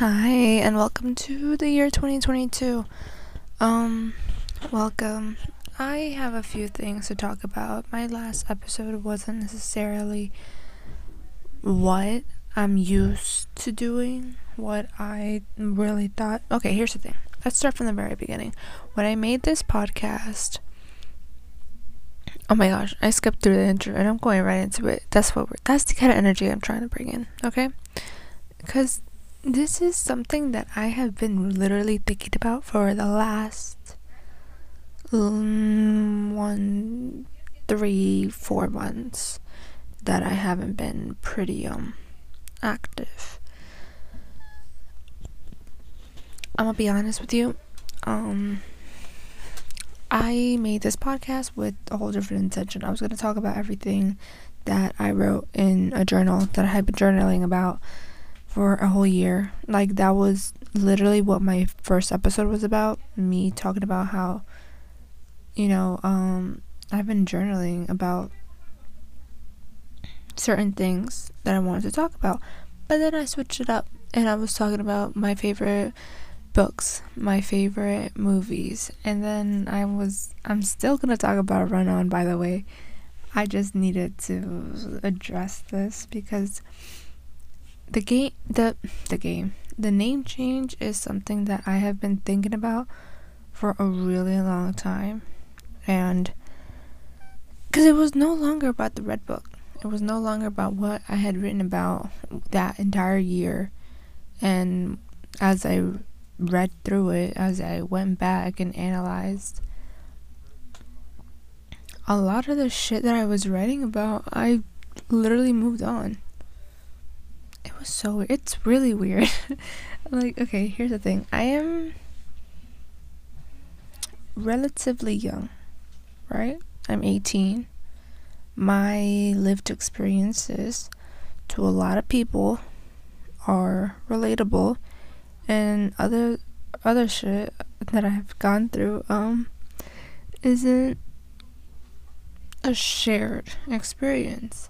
Hi, and welcome to the year 2022. Um, welcome. I have a few things to talk about. My last episode wasn't necessarily what I'm used to doing, what I really thought. Okay, here's the thing. Let's start from the very beginning. When I made this podcast, oh my gosh, I skipped through the intro and I'm going right into it. That's what we're, that's the kind of energy I'm trying to bring in, okay? Because this is something that I have been literally thinking about for the last um, one, three, four months that I haven't been pretty um active. I'm gonna be honest with you. Um, I made this podcast with a whole different intention. I was gonna talk about everything that I wrote in a journal that I had been journaling about for a whole year. Like that was literally what my first episode was about. Me talking about how you know, um I've been journaling about certain things that I wanted to talk about. But then I switched it up and I was talking about my favorite books, my favorite movies, and then I was I'm still going to talk about Run On by the way. I just needed to address this because the game the the game. The name change is something that I have been thinking about for a really long time. And because it was no longer about the red book. It was no longer about what I had written about that entire year. And as I read through it as I went back and analyzed a lot of the shit that I was writing about I literally moved on it was so weird. It's really weird. like, okay, here's the thing. I am relatively young, right? I'm 18. My lived experiences to a lot of people are relatable and other other shit that I've gone through um isn't a shared experience.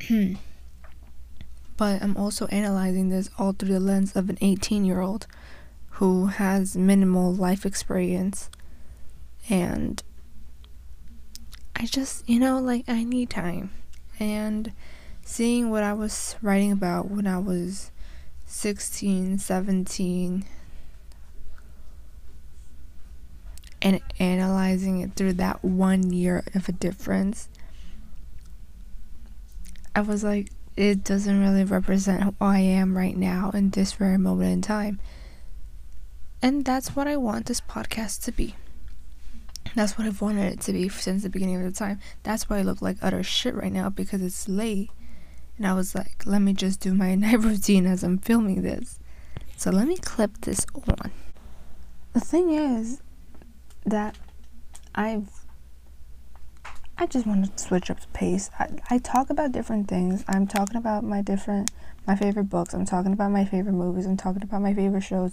but I'm also analyzing this all through the lens of an 18 year old who has minimal life experience. And I just, you know, like I need time. And seeing what I was writing about when I was 16, 17, and analyzing it through that one year of a difference, I was like, it doesn't really represent who I am right now in this very moment in time. And that's what I want this podcast to be. That's what I've wanted it to be since the beginning of the time. That's why I look like utter shit right now because it's late. And I was like, let me just do my night routine as I'm filming this. So let me clip this on. The thing is that I've I just want to switch up the pace. I, I talk about different things. I'm talking about my different, my favorite books. I'm talking about my favorite movies. I'm talking about my favorite shows.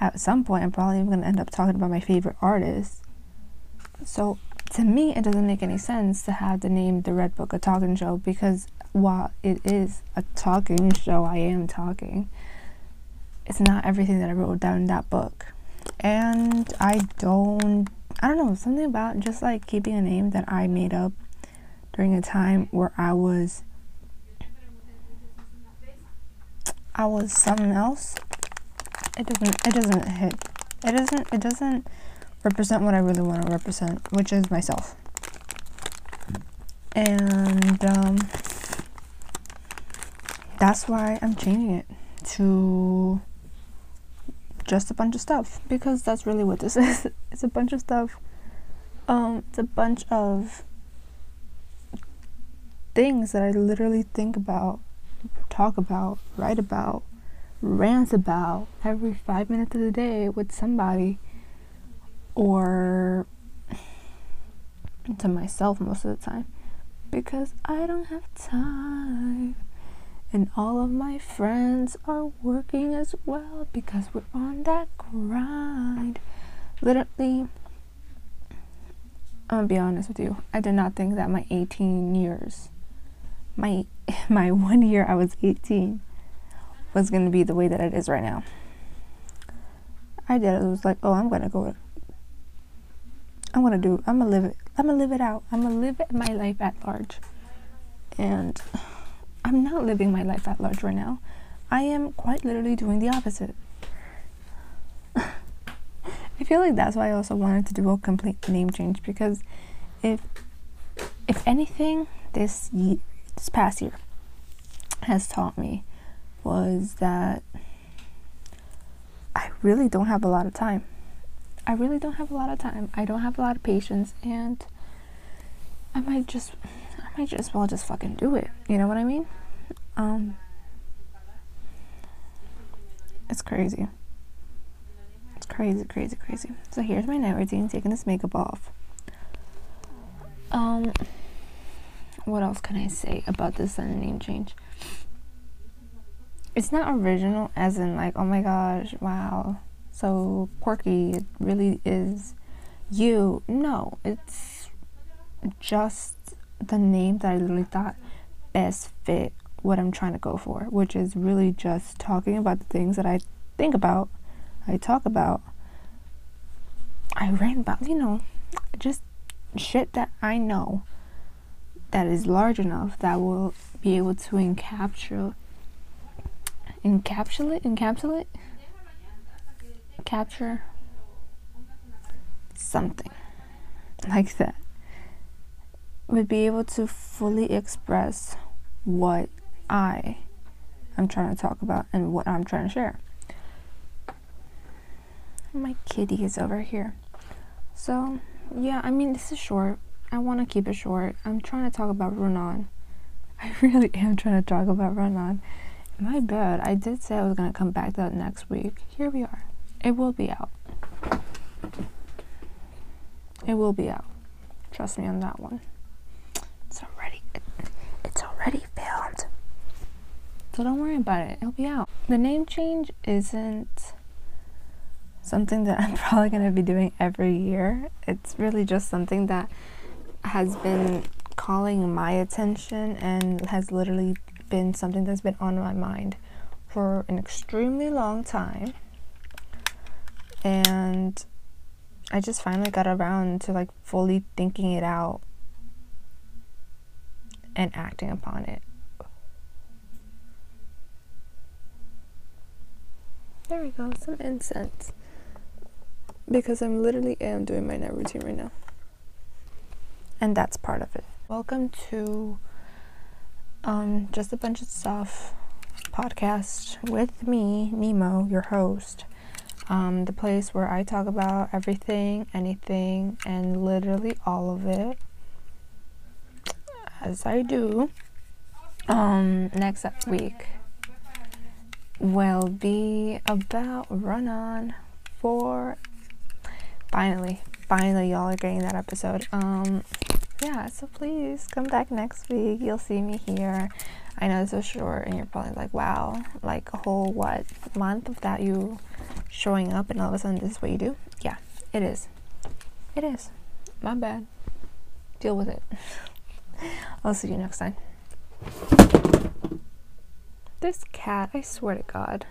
At some point, I'm probably even going to end up talking about my favorite artists. So, to me, it doesn't make any sense to have the name The Red Book a talking show because while it is a talking show, I am talking. It's not everything that I wrote down in that book. And I don't I don't know, something about just like keeping a name that I made up during a time where I was I was something else. It doesn't it doesn't hit. It doesn't it doesn't represent what I really want to represent, which is myself. And um that's why I'm changing it to just a bunch of stuff because that's really what this is. It's a bunch of stuff. Um, it's a bunch of things that I literally think about, talk about, write about, rant about every five minutes of the day with somebody or to myself most of the time because I don't have time and all of my friends are working as well because we're on that grind. Literally, I'm gonna be honest with you. I did not think that my 18 years, my my one year I was 18, was to be the way that it is right now. I did. It was like, oh, I'm gonna go. I'm gonna do. I'm gonna live it. I'm gonna live it out. I'm gonna live my life at large. And I'm not living my life at large right now. I am quite literally doing the opposite. I feel like that's why I also wanted to do a complete name change because if if anything this year, this past year has taught me was that I really don't have a lot of time. I really don't have a lot of time. I don't have a lot of patience and I might just might just well just fucking do it. You know what I mean? Um it's crazy. It's crazy, crazy, crazy. So here's my night routine, taking this makeup off. Um what else can I say about this name change? It's not original as in like, oh my gosh, wow, so quirky. It really is you. No, it's just the name that I literally thought best fit what I'm trying to go for, which is really just talking about the things that I think about, I talk about, I rant about, you know, just shit that I know that is large enough that will be able to encapsulate encapsulate encapsulate? Capture something like that would be able to fully express what I am trying to talk about and what I'm trying to share. My kitty is over here. So, yeah, I mean, this is short. I want to keep it short. I'm trying to talk about Run On. I really am trying to talk about Run On. My bad. I did say I was going to come back to that next week. Here we are. It will be out. It will be out. Trust me on that one. It's already it, it's already filmed. So don't worry about it. It'll be out. The name change isn't something that I'm probably going to be doing every year. It's really just something that has been calling my attention and has literally been something that's been on my mind for an extremely long time. And I just finally got around to like fully thinking it out and acting upon it. There we go, some incense. Because I'm literally am doing my night routine right now and that's part of it. Welcome to um, Just a Bunch of Stuff podcast with me, Nemo, your host. Um, the place where I talk about everything, anything, and literally all of it, as I do. Um, next week will be about run on for finally finally y'all are getting that episode. Um, yeah, so please come back next week. You'll see me here. I know this was short, and you're probably like, wow, like a whole what month of that you showing up, and all of a sudden this is what you do. Yeah, it is. It is. My bad. Deal with it. I'll see you next time. This cat, I swear to God.